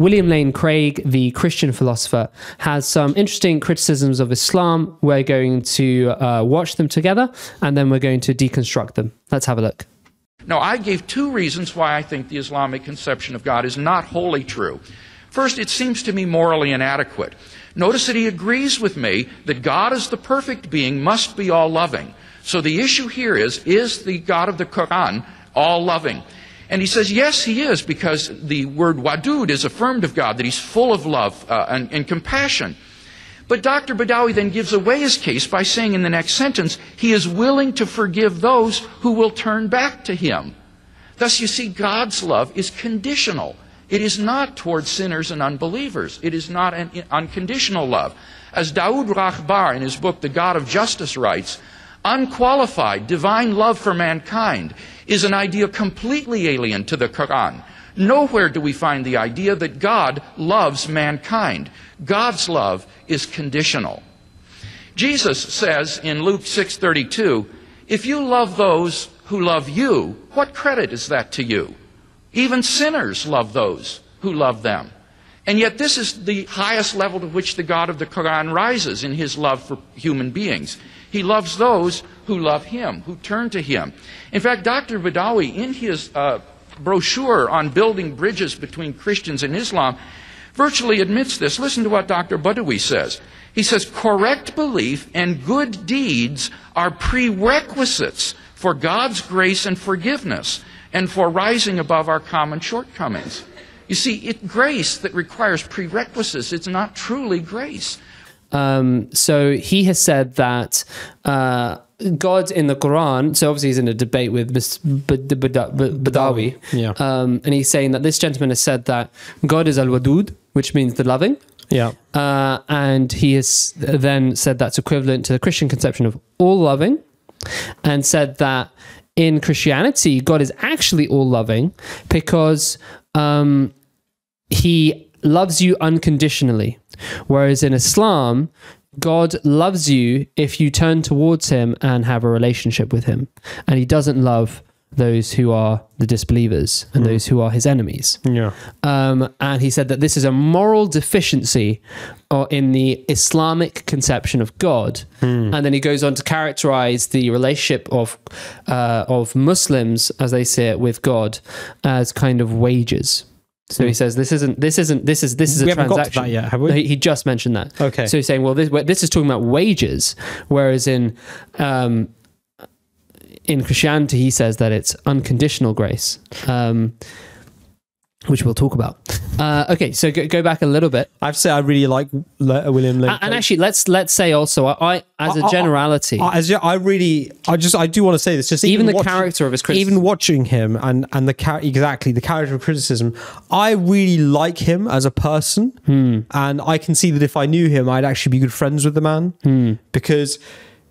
William Lane Craig, the Christian philosopher, has some interesting criticisms of Islam. We're going to uh, watch them together and then we're going to deconstruct them. Let's have a look. Now, I gave two reasons why I think the Islamic conception of God is not wholly true. First, it seems to me morally inadequate. Notice that he agrees with me that God as the perfect being must be all loving. So the issue here is, is the God of the Quran all loving? And he says, yes, he is, because the word wadud is affirmed of God, that he's full of love uh, and, and compassion. But Dr. Badawi then gives away his case by saying in the next sentence, he is willing to forgive those who will turn back to him. Thus, you see, God's love is conditional. It is not towards sinners and unbelievers. It is not an unconditional love. As Daoud Rahbar in his book, The God of Justice, writes, unqualified divine love for mankind is an idea completely alien to the Quran. Nowhere do we find the idea that God loves mankind. God's love is conditional. Jesus says in Luke 6:32, "If you love those who love you, what credit is that to you? Even sinners love those who love them." And yet this is the highest level to which the God of the Quran rises in his love for human beings. He loves those who love him, who turn to him. In fact, Dr. Badawi, in his uh, brochure on building bridges between Christians and Islam, virtually admits this. Listen to what Dr. Badawi says. He says, correct belief and good deeds are prerequisites for God's grace and forgiveness and for rising above our common shortcomings. You see, it's grace that requires prerequisites. It's not truly grace. Um, so he has said that uh, God in the Quran, so obviously he's in a debate with Badawi, yeah. um, and he's saying that this gentleman has said that God is Al Wadud, which means the loving. Yeah. Uh, and he has then said that's equivalent to the Christian conception of all loving, and said that in Christianity, God is actually all loving because um, he loves you unconditionally. Whereas in Islam, God loves you if you turn towards him and have a relationship with him. And he doesn't love those who are the disbelievers and mm. those who are his enemies. Yeah. Um, and he said that this is a moral deficiency or in the Islamic conception of God. Mm. And then he goes on to characterize the relationship of uh, of Muslims, as they say it, with God as kind of wages. So he says this isn't this isn't this is this is we a haven't transaction. Got to that yet, have we? He, he, just mentioned that. Okay. So he's saying, well, this this is talking about wages, whereas in um, in Christianity he says that it's unconditional grace. Um, which we'll talk about. Uh, okay, so go, go, back a little bit. I've said I really like William Lane. And actually, let's let's say also, I as a generality, I, I, as I really, I just I do want to say this. Just even, even the watching, character of his criticism, even watching him and and the char- exactly the character of criticism, I really like him as a person, hmm. and I can see that if I knew him, I'd actually be good friends with the man hmm. because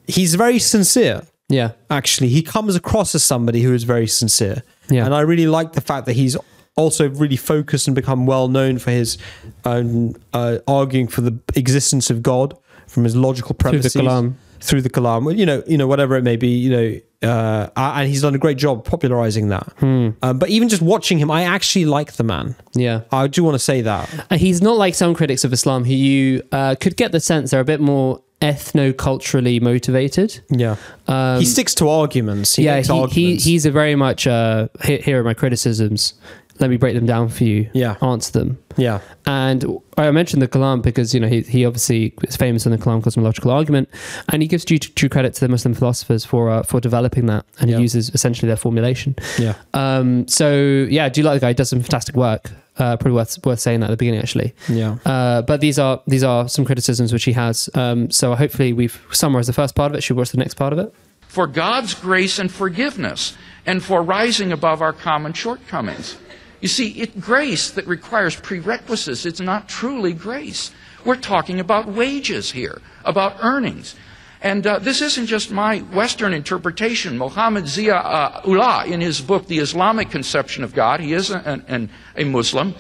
he's very sincere. Yeah, actually, he comes across as somebody who is very sincere. Yeah, and I really like the fact that he's also really focused and become well known for his um, uh, arguing for the existence of God from his logical premises through the Kalam. Through the Kalam, you know, you know, whatever it may be, you know, uh, and he's done a great job popularizing that. Hmm. Um, but even just watching him, I actually like the man. Yeah, I do want to say that uh, he's not like some critics of Islam who you uh, could get the sense they're a bit more ethno-culturally motivated. Yeah, um, he sticks to arguments. He yeah, he, arguments. he, he's a very much uh, here, here are my criticisms let me break them down for you. Yeah. Answer them. Yeah. And I mentioned the Kalam because, you know, he, he obviously is famous on the Kalam cosmological argument and he gives due, due credit to the Muslim philosophers for uh, for developing that and yeah. he uses essentially their formulation. Yeah. Um, so, yeah, do you like the guy? He does some fantastic work. Uh, probably worth worth saying that at the beginning, actually. Yeah. Uh, but these are these are some criticisms which he has. Um, so hopefully we've summarized the first part of it. Should we watch the next part of it? For God's grace and forgiveness, and for rising above our common shortcomings. You see, it's grace that requires prerequisites. It's not truly grace. We're talking about wages here, about earnings. And uh, this isn't just my Western interpretation. Mohammed Zia uh, Ullah, in his book, The Islamic Conception of God, he is an, an, a Muslim,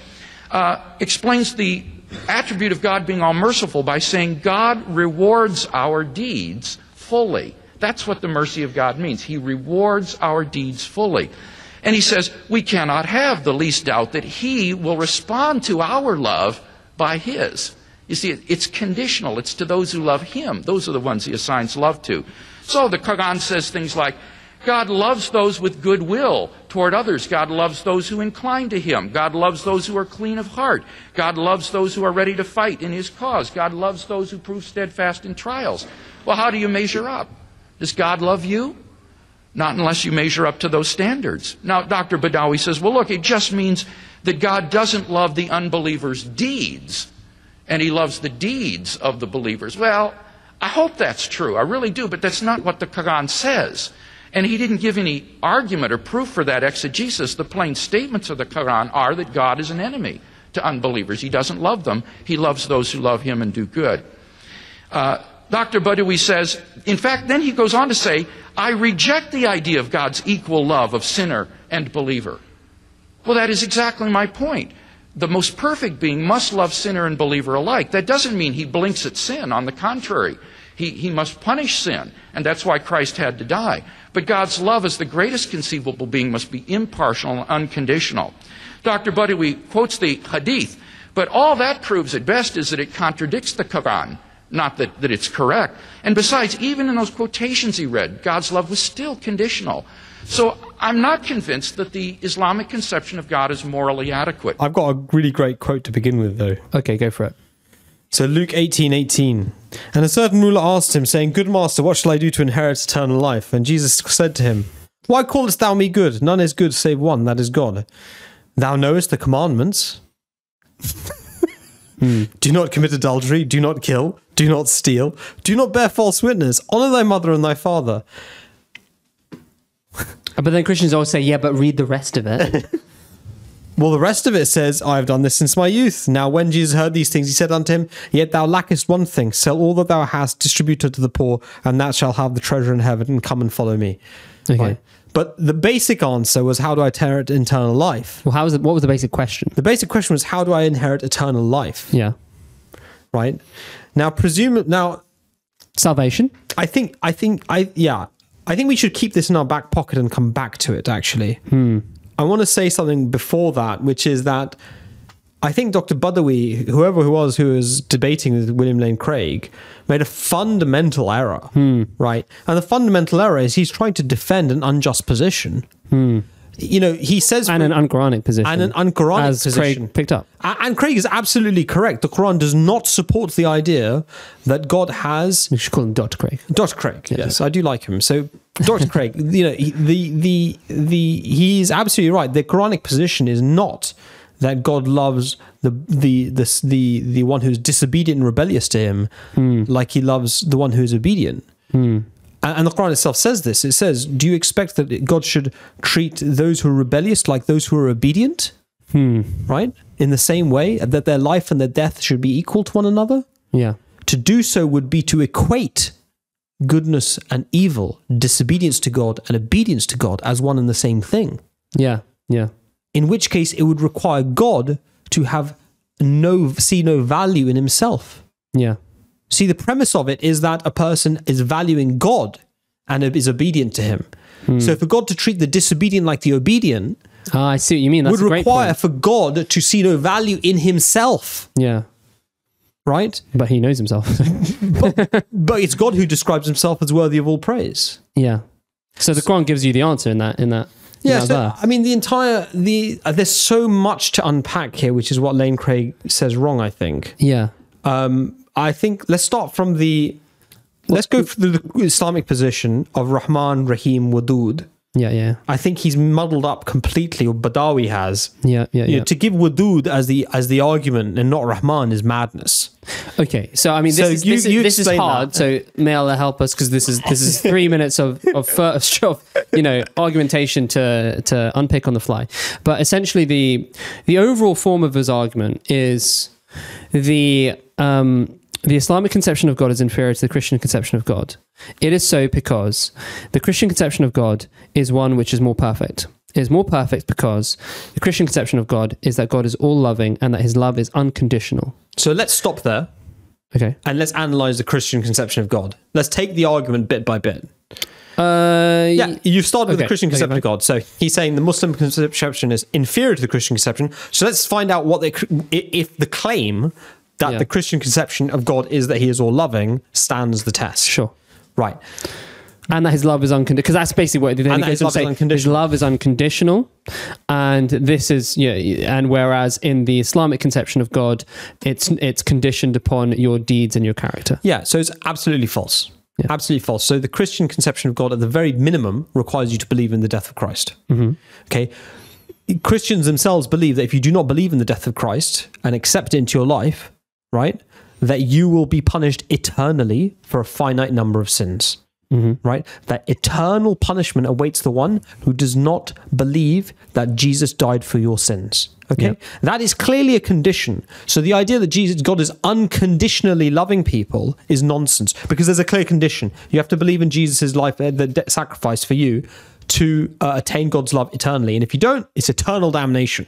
uh, explains the attribute of God being all merciful by saying God rewards our deeds fully. That's what the mercy of God means. He rewards our deeds fully. And he says, we cannot have the least doubt that he will respond to our love by his. You see, it's conditional. It's to those who love him. Those are the ones he assigns love to. So the Quran says things like, God loves those with goodwill toward others. God loves those who incline to Him. God loves those who are clean of heart. God loves those who are ready to fight in His cause. God loves those who prove steadfast in trials. Well, how do you measure up? Does God love you? Not unless you measure up to those standards. Now, Dr. Badawi says, well, look, it just means that God doesn't love the unbeliever's deeds, and He loves the deeds of the believers. Well, I hope that's true. I really do, but that's not what the Quran says. And he didn't give any argument or proof for that exegesis. The plain statements of the Quran are that God is an enemy to unbelievers. He doesn't love them. He loves those who love him and do good. Uh, Dr. Badawi says, in fact, then he goes on to say, I reject the idea of God's equal love of sinner and believer. Well, that is exactly my point. The most perfect being must love sinner and believer alike. That doesn't mean he blinks at sin. On the contrary, he, he must punish sin, and that's why Christ had to die. But God's love as the greatest conceivable being must be impartial and unconditional. Dr. Badawi quotes the Hadith, but all that proves at best is that it contradicts the Quran, not that, that it's correct. And besides, even in those quotations he read, God's love was still conditional. So I'm not convinced that the Islamic conception of God is morally adequate. I've got a really great quote to begin with, though. Okay, go for it. So Luke eighteen eighteen, And a certain ruler asked him, saying, Good master, what shall I do to inherit eternal life? And Jesus said to him, Why callest thou me good? None is good save one, that is God. Thou knowest the commandments. hmm. Do not commit adultery, do not kill, do not steal, do not bear false witness, honor thy mother and thy father. But then Christians always say, yeah, but read the rest of it. Well, the rest of it says, I have done this since my youth. Now, when Jesus heard these things, he said unto him, Yet thou lackest one thing. Sell all that thou hast, distribute it to the poor, and that shall have the treasure in heaven, and come and follow me. Okay. Right? But the basic answer was, How do I inherit eternal life? Well, how was it? What was the basic question? The basic question was, How do I inherit eternal life? Yeah. Right? Now, presume, now, Salvation. I think, I think, I, yeah, I think we should keep this in our back pocket and come back to it, actually. Hmm. I want to say something before that, which is that I think Dr. Badawi, whoever who was who was debating with William Lane Craig, made a fundamental error, hmm. right? And the fundamental error is he's trying to defend an unjust position. Hmm. You know, he says and an unquranic position, and an unquranic as position Craig picked up. And Craig is absolutely correct. The Quran does not support the idea that God has. We should call him Dr. Craig. Dr. Craig, yes, I do like him. So Dr. Craig, you know, the the the he's absolutely right. The Quranic position is not that God loves the the the the, the one who's disobedient and rebellious to him, hmm. like he loves the one who's obedient. Hmm. And the Quran itself says this. It says, "Do you expect that God should treat those who are rebellious like those who are obedient?" Hmm. Right? In the same way that their life and their death should be equal to one another. Yeah. To do so would be to equate goodness and evil, disobedience to God and obedience to God as one and the same thing. Yeah. Yeah. In which case, it would require God to have no see no value in himself. Yeah. See, the premise of it is that a person is valuing God and is obedient to him. Hmm. So, for God to treat the disobedient like the obedient, oh, I see what you mean. That's would require for God to see no value in Himself. Yeah. Right? But He knows Himself. but, but it's God who describes Himself as worthy of all praise. Yeah. So the Quran gives you the answer in that in that. Yeah, so, I mean the entire the uh, there's so much to unpack here, which is what Lane Craig says wrong. I think. Yeah. Um, I think let's start from the let's go through the Islamic position of Rahman, Rahim, Wadud. Yeah, yeah. I think he's muddled up completely, or Badawi has. Yeah, yeah, you yeah. Know, to give Wadud as the as the argument and not Rahman is madness. Okay, so I mean, this so is you, this, you is, this is hard. That. So may Allah help us because this is this is three minutes of of first of you know argumentation to to unpick on the fly. But essentially, the the overall form of his argument is the um the Islamic conception of God is inferior to the Christian conception of God. It is so because the Christian conception of God is one which is more perfect. It is more perfect because the Christian conception of God is that God is all loving and that his love is unconditional. So let's stop there. Okay. And let's analyze the Christian conception of God. Let's take the argument bit by bit. Uh, Yeah, you started with the Christian conception fine. of God. So he's saying the Muslim conception is inferior to the Christian conception. So let's find out what they if the claim that Yeah. the Christian conception of God is that he is all loving stands the test. Sure. Right. and that his love is unconditional because that's basically what then And his love is say unconditional. his love is unconditional and this is yeah and whereas in the islamic conception of god it's it's conditioned upon your deeds and your character Yeah, so it's absolutely false. Yeah. Absolutely false. So the Christian conception of God, at the very minimum, requires you to believe in the death of Christ. Mm-hmm. Okay. Christians themselves believe that if you do not believe in the death of Christ and accept it into your life, right, that you will be punished eternally for a finite number of sins. Right? That eternal punishment awaits the one who does not believe that Jesus died for your sins. Okay? Yeah. That is clearly a condition. So the idea that Jesus, God is unconditionally loving people is nonsense because there's a clear condition. You have to believe in Jesus' life, uh, the de- sacrifice for you to uh, attain God's love eternally. And if you don't, it's eternal damnation.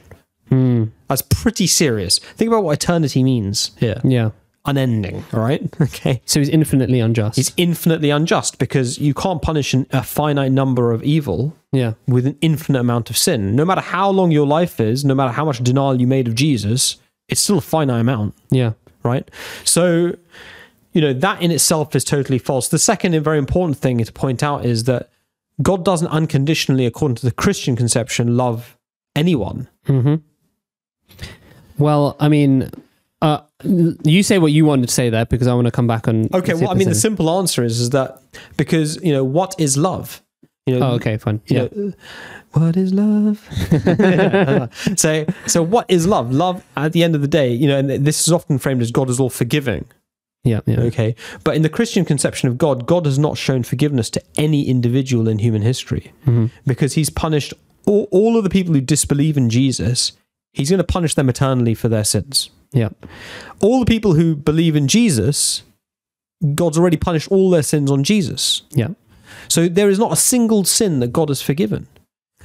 Hmm. That's pretty serious. Think about what eternity means here. yeah Unending, all right? Okay. so he's infinitely unjust He's infinitely unjust because you can't punish an, a finite number of evil yeah with an infinite amount of sin. No matter how long your life is, no matter how much denial you made of Jesus, it's still a finite amount, yeah right? So, you know, that in itself is totally false. The second and very important thing to point out is that God doesn't unconditionally, according to the Christian conception, love anyone. Mm-hmm. Well i mean uh, you say what you wanted to say there because I want to come back on. Okay, well, I mean, the simple answer is is that because you know what is love? You know, oh, okay, fine. Yeah, know, what is love? so, so what is love? Love, at the end of the day, you know, and this is often framed as God is all forgiving. yeah, yeah. Okay, but in the Christian conception of God, God has not shown forgiveness to any individual in human history because He's punished all, all of the people who disbelieve in Jesus. He's going to punish them eternally for their sins. yeah. All the people who believe in Jesus, God's already punished all their sins on Jesus. Yeah. So there is not a single sin that God has forgiven.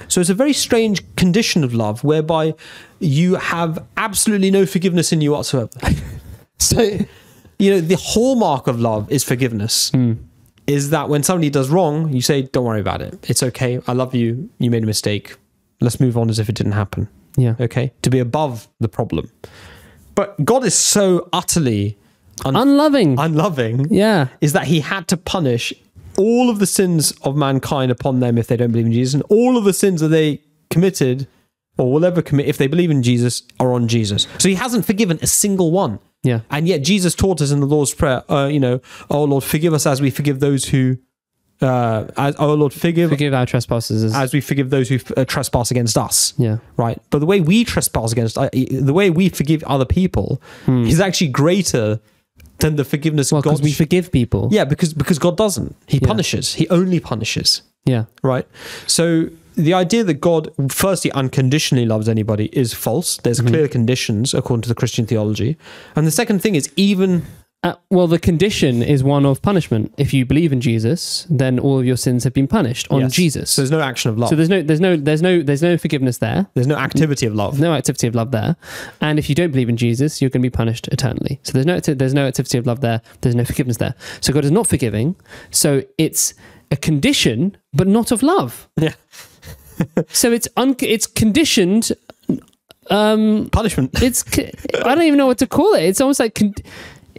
So it's a very strange condition of love whereby you have absolutely no forgiveness in you whatsoever. so, you know, the hallmark of love is forgiveness. Hmm. Is that when somebody does wrong, you say, don't worry about it. It's okay. I love you. You made a mistake. Let's move on as if it didn't happen. Yeah. Okay. To be above the problem. But God is so utterly un- Unloving. unloving yeah. is that he had to punish all of the sins of mankind upon them if they don't believe in Jesus, and all of the sins that they committed or will ever commit if they believe in Jesus are on Jesus. So he hasn't forgiven a single one. Yeah. And yet Jesus taught us in the Lord's Prayer, uh, you know, oh Lord, forgive us as we forgive those who, uh, as, oh Lord, forgive, Forgive our trespasses. As, we forgive those who uh, trespass against us. yeah. Right. But the way we trespass against, uh, the way we forgive other people is actually greater than the forgiveness Hmm. Well, God. because we forgive people. Yeah, because because God doesn't. He punishes. He only punishes. Yeah. Right. So the idea that God firstly unconditionally loves anybody is false. There's Mm-hmm. clear conditions according to the Christian theology. And the second thing is even Uh, well, the condition is one of punishment. If you believe in Jesus, then all of your sins have been punished on Yes. Jesus. So there's no action of love. So there's no, there's no, there's no, there's no forgiveness there. there's no activity of love. no activity of love there. And if you don't believe in Jesus, you're going to be punished eternally. So there's no there's no activity of love there. There's no forgiveness there. So God is not forgiving. So it's a condition, but not of love. Yeah. So it's un- it's conditioned. Um, Punishment. it's i don't even know what to call it. It's almost like. Con-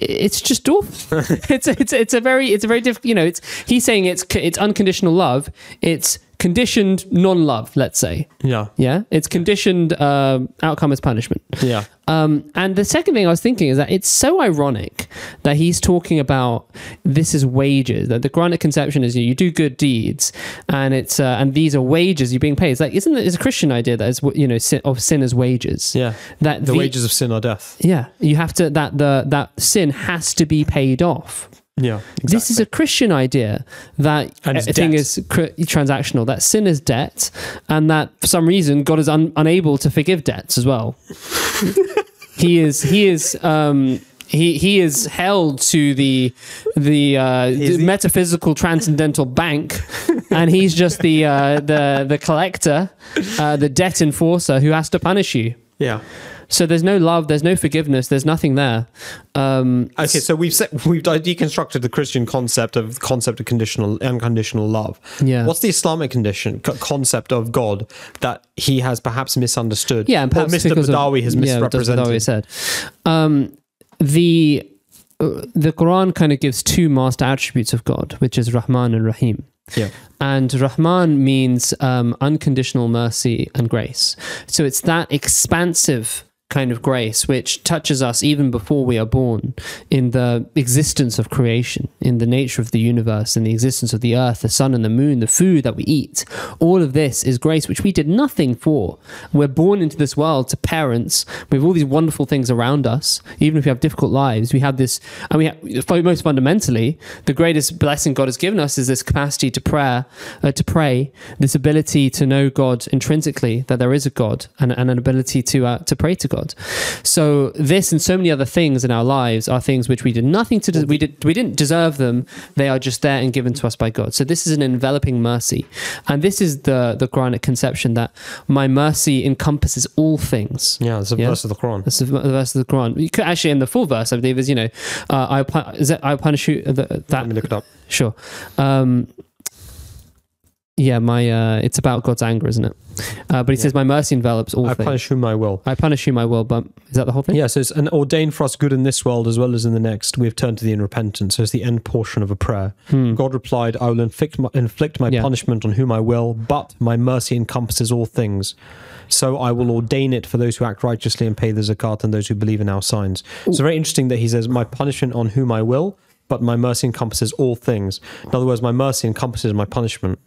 it's just awful. it's a, it's a, it's a very it's a very difficult. You know, it's he's saying it's it's unconditional love. It's conditioned non-love. Let's say, Yeah. yeah, it's conditioned um, outcome as punishment. Yeah. Um, and the second thing I was thinking is that it's so ironic that he's talking about this is wages. That the Quranic conception is you, you do good deeds, and it's uh, and these are wages you're being paid. It's like isn't it? It's a Christian idea that is you know sin, of sin as wages. Yeah. That The wages of sin are death. Yeah, you have to that the that sin has to be paid off. Yeah. exactly. This is a Christian idea that And it's a thing debt. is cr- transactional. That sin is debt, and that for some reason God is un- unable to forgive debts as well. he is he is um, he he is held to the the, uh, the metaphysical transcendental bank, and he's just the uh, the the collector, uh, the debt enforcer who has to punish you. Yeah. So there's no love, there's no forgiveness, there's nothing there. Um, Okay, so we've set, we've deconstructed the Christian concept of concept of conditional unconditional love. Yeah. What's the Islamic condition co- concept of God that he has perhaps misunderstood? Yeah, and or perhaps Mr. Badawi has misrepresented. yeah, that's what misrepresented. Badawi said. Um, the uh, the Quran kind of gives two master attributes of God, which is Rahman and Rahim. Yeah. And Rahman means um, unconditional mercy and grace. So it's that expansive kind of grace which touches us even before we are born in the existence of creation, in the nature of the universe, in the existence of the earth, the sun and the moon, the food that we eat. All of this is grace which we did nothing for. We're born into this world to parents. We have all these wonderful things around us. Even if we have difficult lives, we have this, and we have, most fundamentally, the greatest blessing God has given us is this capacity to prayer, uh, to pray, this ability to know God intrinsically, that there is a God, and, and an ability to uh, to pray to God. So this and so many other things in our lives are things which we did nothing to. De- we did we didn't deserve them. They are just there and given to us by God. So this is an enveloping mercy, and this is the the Quranic conception that my mercy encompasses all things. Yeah, it's a Yeah. verse of the Quran. That's the verse of the Quran. You could actually, in the full verse, I believe, is you know, uh, I is it I punish you uh, the, that Let me look it up. Sure. Um, yeah, my uh, it's about God's anger, isn't it? Uh, but he Yeah. says, "My mercy envelops all I things." punish whom I will. I punish whom I will, but is that the whole thing? Yeah, so it's an ordained for us good in this world as well as in the next. We have turned to thee in repentance. So it's the end portion of a prayer. God replied, I will inflict my, inflict my Hmm. Yeah. punishment on whom I will, but my mercy encompasses all things. So I will ordain it for those who act righteously and pay the zakat and those who believe in our signs. It's very interesting that he says, My punishment on whom I will, but my mercy encompasses all things. In other words, my mercy encompasses my punishment.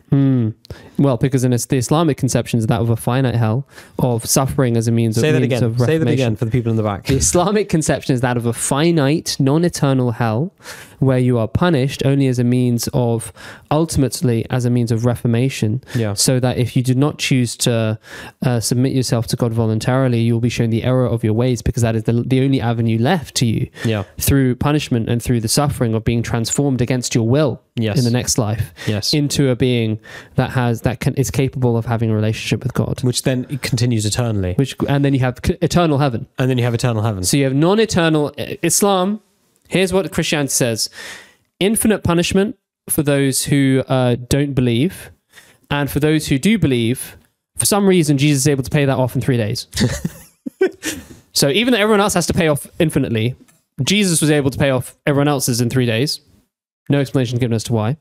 Well, because in the Islamic conception is that of a finite hell, of suffering as a means Say of that means again. of Say that again for the people in the back. The Islamic conception is that of a finite, non-eternal hell, where you are punished only as a means of, ultimately as a means of reformation. Yeah. So that if you do not choose to uh, submit yourself to God voluntarily, you will be shown the error of your ways, because that is the, the only avenue left to you Yeah. through punishment and through the suffering of being transformed against your will Yes. in the next life Yes. into a being that has that can is capable of having a relationship with God. Which then continues eternally. Which and then you have eternal heaven. And then you have eternal heaven. So you have non-eternal Islam. Here's what Christianity says: infinite punishment for those who uh, don't believe, and for those who do believe, for some reason Jesus is able to pay that off in three days. so even though everyone else has to pay off infinitely, Jesus was able to pay off everyone else's in three days. No explanation given as to why.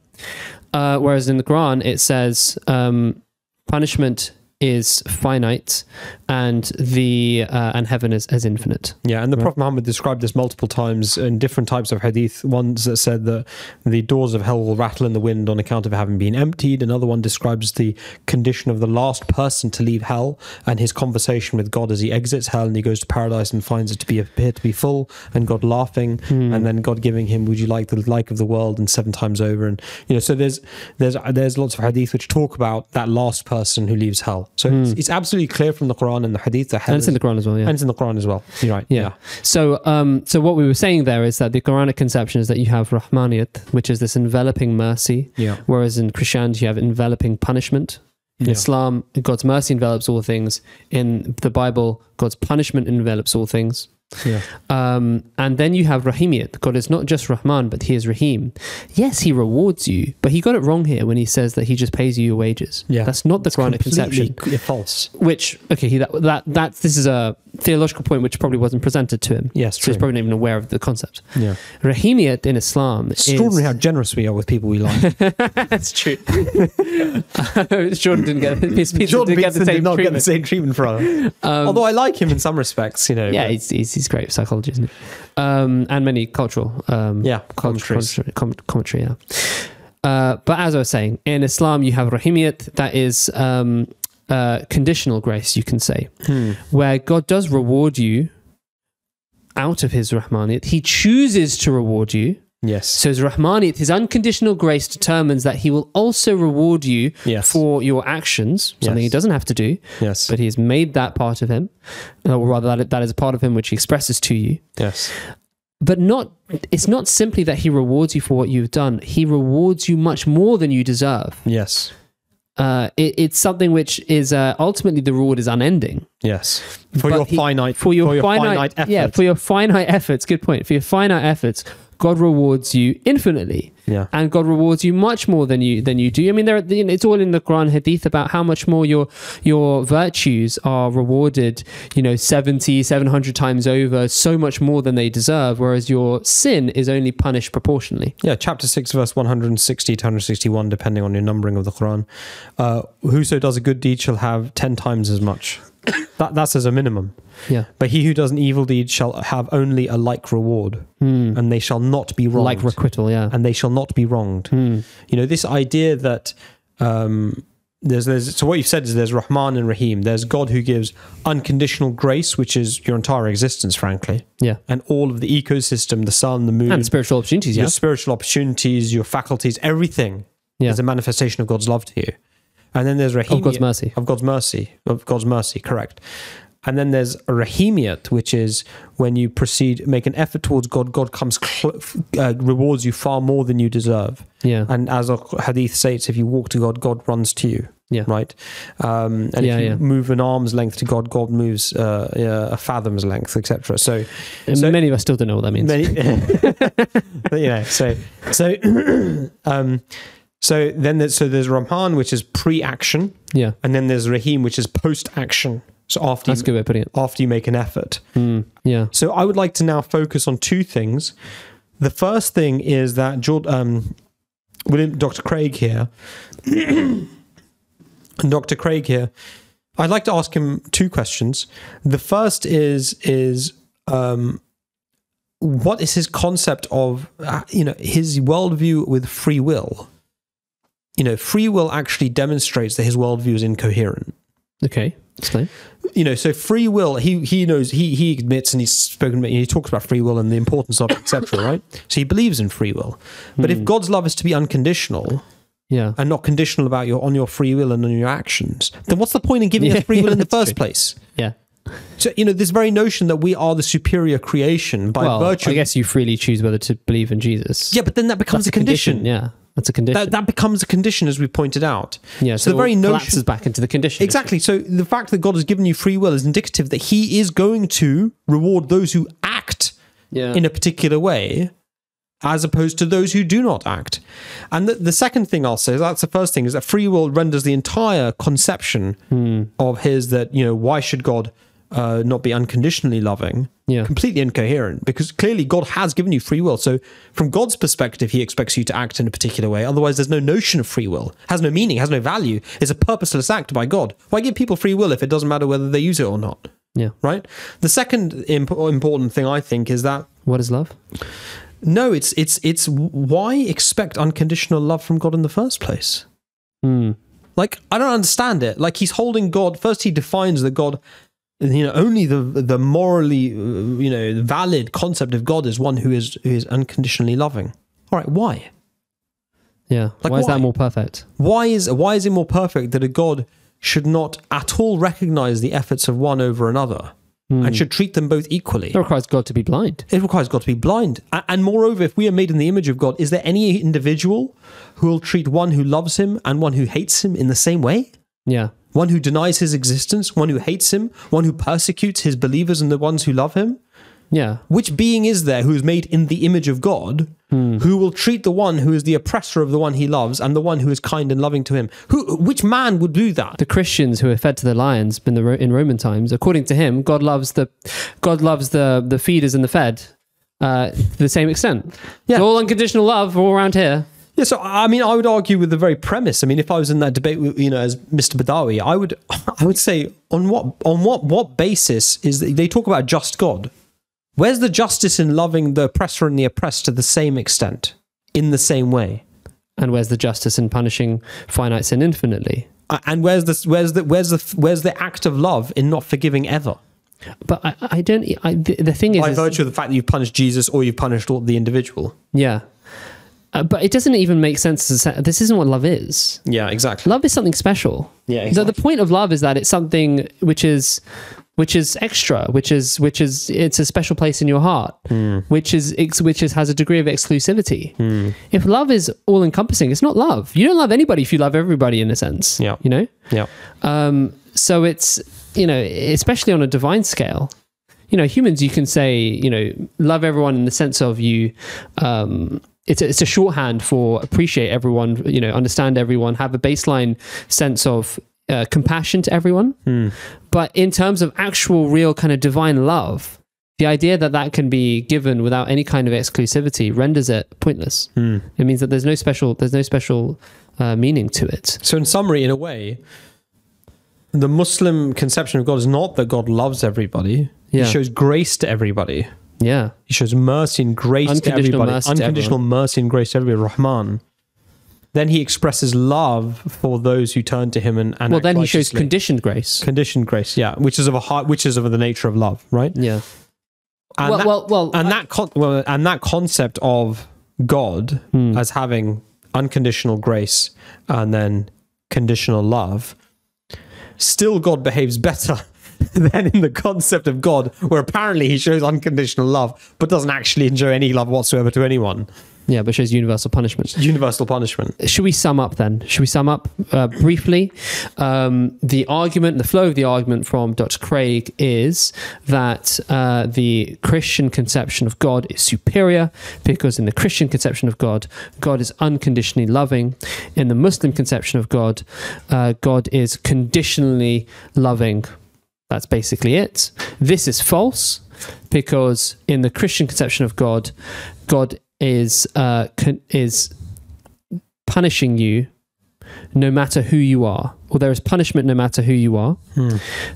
Uh, whereas in the Quran it says um, punishment is finite and the uh, and heaven is, is infinite. Yeah, and the Prophet Muhammad described this multiple times in different types of hadith. Ones that said that the doors of hell will rattle in the wind on account of having been emptied. Another one describes the condition of the last person to leave hell and his conversation with God as he exits hell and he goes to paradise and finds it to be appear to be full and God laughing and then God giving him, "Would you like the like of the world?" and seven times over. And you know, so there's there's there's lots of hadith which talk about that last person who leaves hell. So it's, it's absolutely clear from the Quran and the hadith that hell And it's in the Quran as well. Yeah. and it's in the Quran as well. You're right. Yeah. So, um, so what we were saying there is that the Quranic conception is that you have Rahmaniyat, which is this enveloping mercy, Yeah. whereas in Christianity you have enveloping punishment. In Yeah. Islam, God's mercy envelops all things. In the Bible, God's punishment envelops all things. Yeah. Um, and then you have Rahimiyat. God is not just Rahman, but He is Rahim. Yes, He rewards you, but He got it wrong here when He says that He just pays you your wages. Yeah. That's not the Quranic conception false. which okay he, that that that this is a theological point which probably wasn't presented to him Yes, so he's probably not even aware of the concept Yeah. rahimiyat in islam Extraordinary how generous we are with people we like. that's true jordan didn't get Peter Jordan didn't get the same not get the treatment. same treatment from him. Although I like him in some respects, you know. yeah but- he's, he's, he's great at psychology isn't he um, and many cultural um, Yeah, commentary, com- commentary yeah uh, but as I was saying in Islam you have rahimiyat that is um, uh, conditional grace you can say Hmm. where God does reward you out of his Rahmaniyat. He chooses to reward you. Yes. So his Rahmaniyat, his unconditional grace determines that he will also reward you Yes. for your actions, something Yes. he doesn't have to do, yes. but he has made that part of him, or rather that, that is a part of him which he expresses to you. yes. But not it's not simply that he rewards you for what you've done. He rewards you much more than you deserve. Yes. Uh, it, it's something which is uh, ultimately the reward is unending Yes. For But your he- finite for your, finite, effort. yeah for your finite efforts good point for your finite efforts god rewards you infinitely Yeah. and god rewards you much more than you than you do i mean there you know, it's all in the quran hadith about how much more your your virtues are rewarded you know 70 700 times over so much more than they deserve whereas your sin is only punished proportionally Yeah, chapter 6, verse 160 to 161, depending on your numbering of the Quran. Uh, whoso does a good deed shall have 10 times as much. That, that's as a minimum. yeah But he who does an evil deed shall have only a like reward, and they shall not be wronged. Like requital yeah and they shall not be wronged. Hmm. You know, this idea that um, there's, there's, so what you've said is there's Rahman and Rahim. There's God who gives unconditional grace, which is your entire existence, frankly, yeah and all of the ecosystem, the sun, the moon, and spiritual opportunities yeah your spiritual opportunities, your faculties, everything Yeah. is a manifestation of God's love to you. And then there's Rahim Of God's mercy. Of God's mercy. Of God's mercy, correct. And then there's Rahimiyat, which is when you proceed, make an effort towards God, God comes, cl- uh, rewards you far more than you deserve. yeah And as a hadith states, if you walk to God, God runs to you. Yeah. Right. Um, and Yeah, if you yeah. move an arm's length to God, God moves uh, uh, a fathom's length, etc. So, so- many of us still don't know what that means many, but, you know, so so um, so then there's, so there's Rahman, which is pre-action, yeah and then there's Rahim, which is post-action. So after that's you, good way of putting it after you make an effort. Mm, yeah So I would like to now focus on two things. The first thing is that um, William, Dr. Craig here, and Dr. Craig here, I'd like to ask him two questions. The first is is um, what is his concept of uh, you know his worldview with free will? You know, free will actually demonstrates that his worldview is incoherent okay explain you know, so free will. He he knows he he admits and he's spoken. about- He talks about free will and the importance of it, etc. Right? So he believes in free will. But Hmm. if God's love is to be unconditional yeah and not conditional about your on your free will and on your actions, then what's the point in giving Yeah, us free will yeah, in the first true. place? yeah So you know, this very notion that we are the superior creation by well, virtue. I guess you freely choose whether to believe in Jesus. yeah, but then that becomes that's a condition. Yeah, that's a condition. That that becomes a condition, as we pointed out. yeah, so the very notion collapses back into the condition. Exactly. So the fact that God has given you free will is indicative that He is going to reward those who act Yeah. in a particular way, as opposed to those who do not act. And the, the second thing I'll say, that's the first thing, is that free will renders the entire conception Hmm. of His that you know why should God uh, not be unconditionally loving? Yeah. completely incoherent because clearly God has given you free will. So from God's perspective, He expects you to act in a particular way. Otherwise, there's no notion of free will, has no meaning, has no value. It's a purposeless act by God. Why give people free will if it doesn't matter whether they use it or not? yeah. Right. The second imp- important thing I think is that What is love? no, it's it's it's why expect unconditional love from God in the first place? Hmm. Like I don't understand it. Like he's holding God. First, he defines that God, you know, only the the morally, you know, valid concept of God is one who is who is unconditionally loving. All right, why? Yeah. Like why is why? that more perfect? Why is why is it more perfect that a God should not at all recognize the efforts of one over another and hmm. should treat them both equally? It requires God to be blind. It requires God to be blind. And moreover, if we are made in the image of God, is there any individual who will treat one who loves him and one who hates him in the same way? Yeah. One who denies his existence, one who hates him, one who persecutes his believers and the ones who love him? Yeah. Which being is there who is made in the image of God, who will treat the one who is the oppressor of the one he loves and the one who is kind and loving to him? Who, which man would do that? The Christians who are fed to the lions in the in Roman times, according to him, God loves the God loves the the feeders and the fed uh, to the same extent. Yeah. It's all unconditional love all around here. Yeah, so I mean, I would argue with the very premise. I mean, if I was in that debate, with, you know, as Mr. Badawi, I would, I would say, on what, on what, what basis is they talk about just God? Where's the justice in loving the oppressor and the oppressed to the same extent, in the same way? And where's the justice in punishing finite sin infinitely? A- And where's the, where's the, where's the, where's the act of love in not forgiving ever? But I, I don't. I, the, the thing is, By is- virtue of the fact that you've punished Jesus or you've punished all the individual. yeah. Uh, but it doesn't even make sense to say this isn't what love is. Yeah, exactly. Love is something special. Yeah, The, exactly. the point of love is that it's something which is which is extra, which is which is it's a special place in your heart, Hmm. which is which is has a degree of exclusivity. If love is all encompassing, it's not love. You don't love anybody if you love everybody in a sense. Yeah. you know. Yeah. Um, so it's you know, especially on a divine scale, you know, humans you can say you know love everyone in the sense of you. Um, it's a, it's a shorthand for appreciate everyone, you know, understand everyone, have a baseline sense of uh, compassion to everyone. But in terms of actual, real kind of divine love, the idea that that can be given without any kind of exclusivity renders it pointless. It means that there's no special there's no special uh, meaning to it. So, in summary, in a way, the Muslim conception of God is not that God loves everybody. Yeah. He shows grace to everybody. Yeah. He shows mercy and grace to everybody. mercy to Unconditional mercy and grace to everybody. Rahman. Then he expresses love for those who turn to him and, and Well, then he shows conditioned grace. conditioned grace. Yeah, which is of a heart, which is of the nature of love, right? Yeah. And well, that, well, well, and I- that con- well, and that concept of God Hmm. as having unconditional grace and then conditional love, still God behaves better than in the concept of God, where apparently He shows unconditional love but doesn't actually enjoy any love whatsoever to anyone. yeah, but shows universal punishment. Universal punishment. should we sum up then? Should we sum up uh, briefly? Um, the argument, the flow of the argument from Dr. Craig is that uh, the Christian conception of God is superior because in the Christian conception of God, God is unconditionally loving. In the Muslim conception of God, uh, God is conditionally loving. That's basically it. This is false because in the Christian conception of God, God is uh, con- is punishing you no matter who you are, or there is punishment no matter who you are.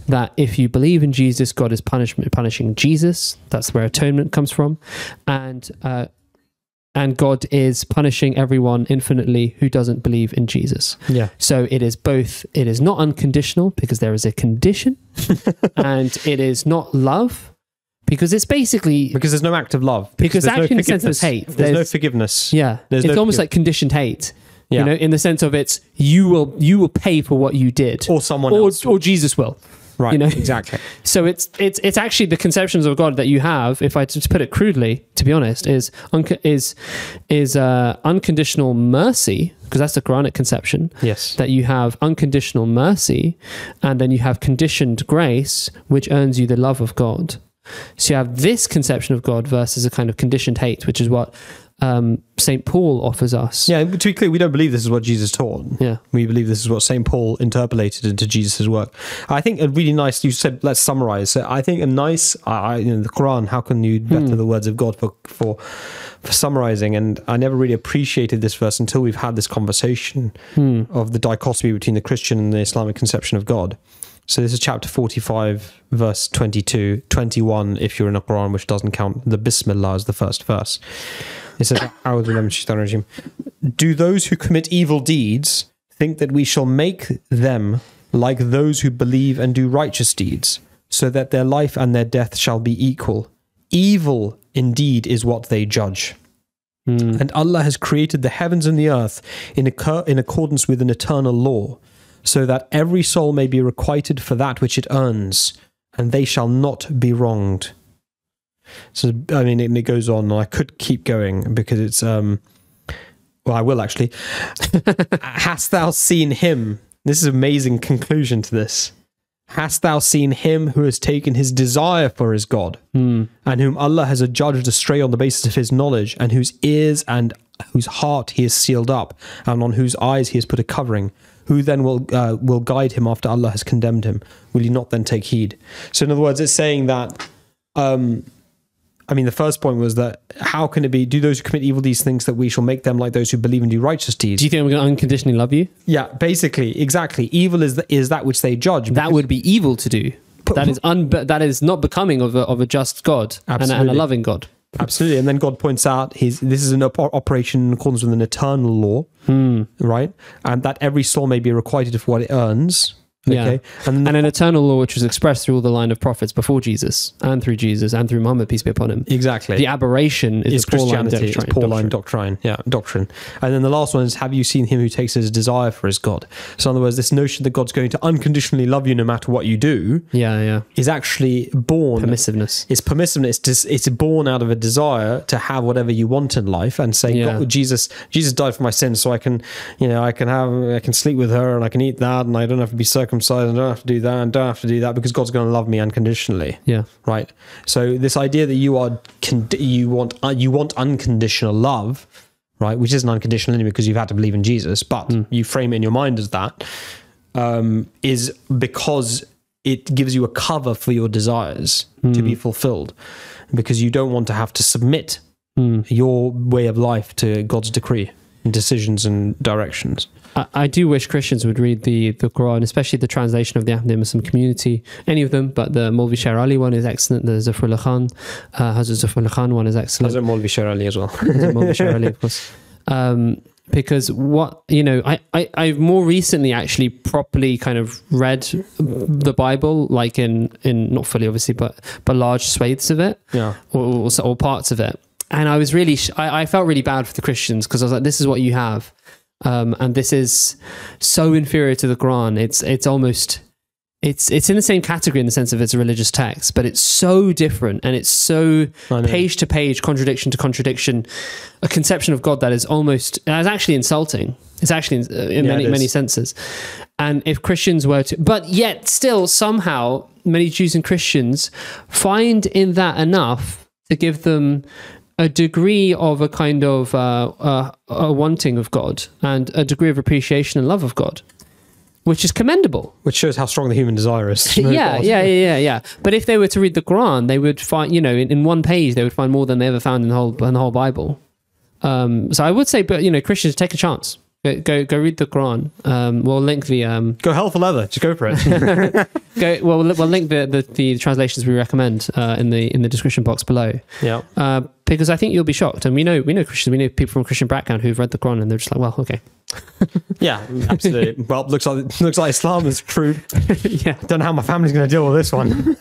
That if you believe in Jesus, God is punishment punishing Jesus. That's where atonement comes from, and uh, and God is punishing everyone infinitely who doesn't believe in Jesus. Yeah. So it is both. It is not unconditional because there is a condition, and it is not love because it's basically Because there's no act of love. Because there's actually in the sense there's hate. There's, no forgiveness. yeah. There's it's no almost like conditioned hate. Yeah. You know, in the sense of it's you will you will pay for what you did, Or someone or, else. or Jesus will. Right. you know? exactly. So it's it's it's actually the conceptions of God that you have. If I just put it crudely, to be honest, is unco- is is uh, unconditional mercy because that's the Quranic conception. Yes. That you have unconditional mercy, and then you have conditioned grace, which earns you the love of God. So you have this conception of God versus a kind of conditioned hate, which is what um, Saint Paul offers us. Yeah, to be clear, we don't believe this is what Jesus taught. Yeah. We believe this is what St. Paul interpolated into Jesus' work. I think a really nice, you said, let's summarize. So I think a nice, I, you know, the Quran, how can you better the words of God for, for, for summarizing? And I never really appreciated this verse until we've had this conversation of the dichotomy between the Christian and the Islamic conception of God. So this is chapter 45, verse 22, 21, if you're in a Quran, which doesn't count. The Bismillah is the first verse. It says, "A'udhu billahi minash shaitanir rajim." Do those who commit evil deeds think that we shall make them like those who believe and do righteous deeds, so that their life and their death shall be equal? Evil indeed is what they judge. Hmm. And Allah has created the heavens and the earth in, occur- in accordance with an eternal law, so that every soul may be requited for that which it earns, and they shall not be wronged. So, I mean, it, it goes on. I could keep going because it's, um, well, I will actually. Hast thou seen him? This is an amazing conclusion to this. Hast thou seen him who has taken his desire for his God, and whom Allah has adjudged astray on the basis of his knowledge, and whose ears and whose heart he has sealed up, and on whose eyes he has put a covering? Who then will uh, will guide him after Allah has condemned him? Will you not then take heed? So, in other words, it's saying that um, I mean, the first point was that how can it be? Do those who commit evil deeds things that we shall make them like those who believe and do righteous deeds? Do you think I'm going to unconditionally love you? yeah, basically, exactly. Evil is the, is that which they judge. That would be evil to do. That is un- that is not becoming of a, of a just God and a, and a loving God. absolutely. And then God points out his this is an op- operation in accordance with an eternal law, hmm. right? And that every soul may be requited for what it earns. Yeah. Okay, and, And an eternal law which was expressed through all the line of prophets before Jesus and through Jesus and through Muhammad, peace be upon him. exactly The aberration is, is the Pauline Christianity. It's doctrine. Pauline doctrine. Yeah, doctrine. And then the last one is, have you seen him who takes his desire for his God? So, in other words, this notion that God's going to unconditionally love you no matter what you do Yeah, yeah. is actually born. Permissiveness. It's permissiveness. It's, it's born out of a desire to have whatever you want in life, and say, Yeah. God, Jesus, Jesus died for my sins, so I can, you know, I can have, I can sleep with her, and I can eat that, and I don't have to be circumcised, and I don't have to do that, and don't have to do that because God's going to love me unconditionally. Yeah. right? So this idea that you are con- you want uh, you want unconditional love right which isn't unconditional anyway because you've had to believe in jesus but you frame it in your mind as that um, is because it gives you a cover for your desires to be fulfilled. Because you don't want to have to submit your way of life to god's decree decisions and directions I, I do wish Christians would read the, the Quran, especially the translation of the Ahmadiyya Muslim community. Any of them, but the Maulvi Sher Ali one is excellent. The Zafrullah Khan, uh, Hazrat Zafrullah Khan one is excellent. Hazrat Maulvi Sher Ali as well Maulvi Sher Ali, of course. Um, because what you know, I, I I've more recently actually properly kind of read the Bible, like in in not fully obviously, but but large swathes of it yeah or, or, or parts of it. And I was really, sh- I, I felt really bad for the Christians because I was like, this is what you have. Um, and this is so inferior to the Quran. It's, it's almost, it's, it's in the same category in the sense of it's a religious text, but it's so different and it's so I page to page, contradiction to contradiction, a conception of God that is almost, it's actually insulting. It's actually in, in Yeah, many, many senses. And if Christians were to, but yet still somehow many Jews and Christians find in that enough to give them a degree of a kind of uh, uh, a wanting of God and a degree of appreciation and love of God, which is commendable. which shows how strong the human desire is yeah, God. yeah, yeah, yeah. But if they were to read the Quran, they would find, you know, in, in one page, they would find more than they ever found in the whole in the whole Bible. Um, so I would say, but you know, Christians take a chance. Go go, go read the Quran. Um, we'll link the um, go hell for leather just go for it go. Well, we'll, we'll link the, the, the translations we recommend uh, in the in the description box below. yeah Uh, because I think you'll be shocked, and we know we know Christians, we know people from Christian background who've read the Quran, and they're just like, well, okay, Yeah, absolutely. well, looks like looks like Islam is true. yeah. Don't know how my family's going to deal with this one.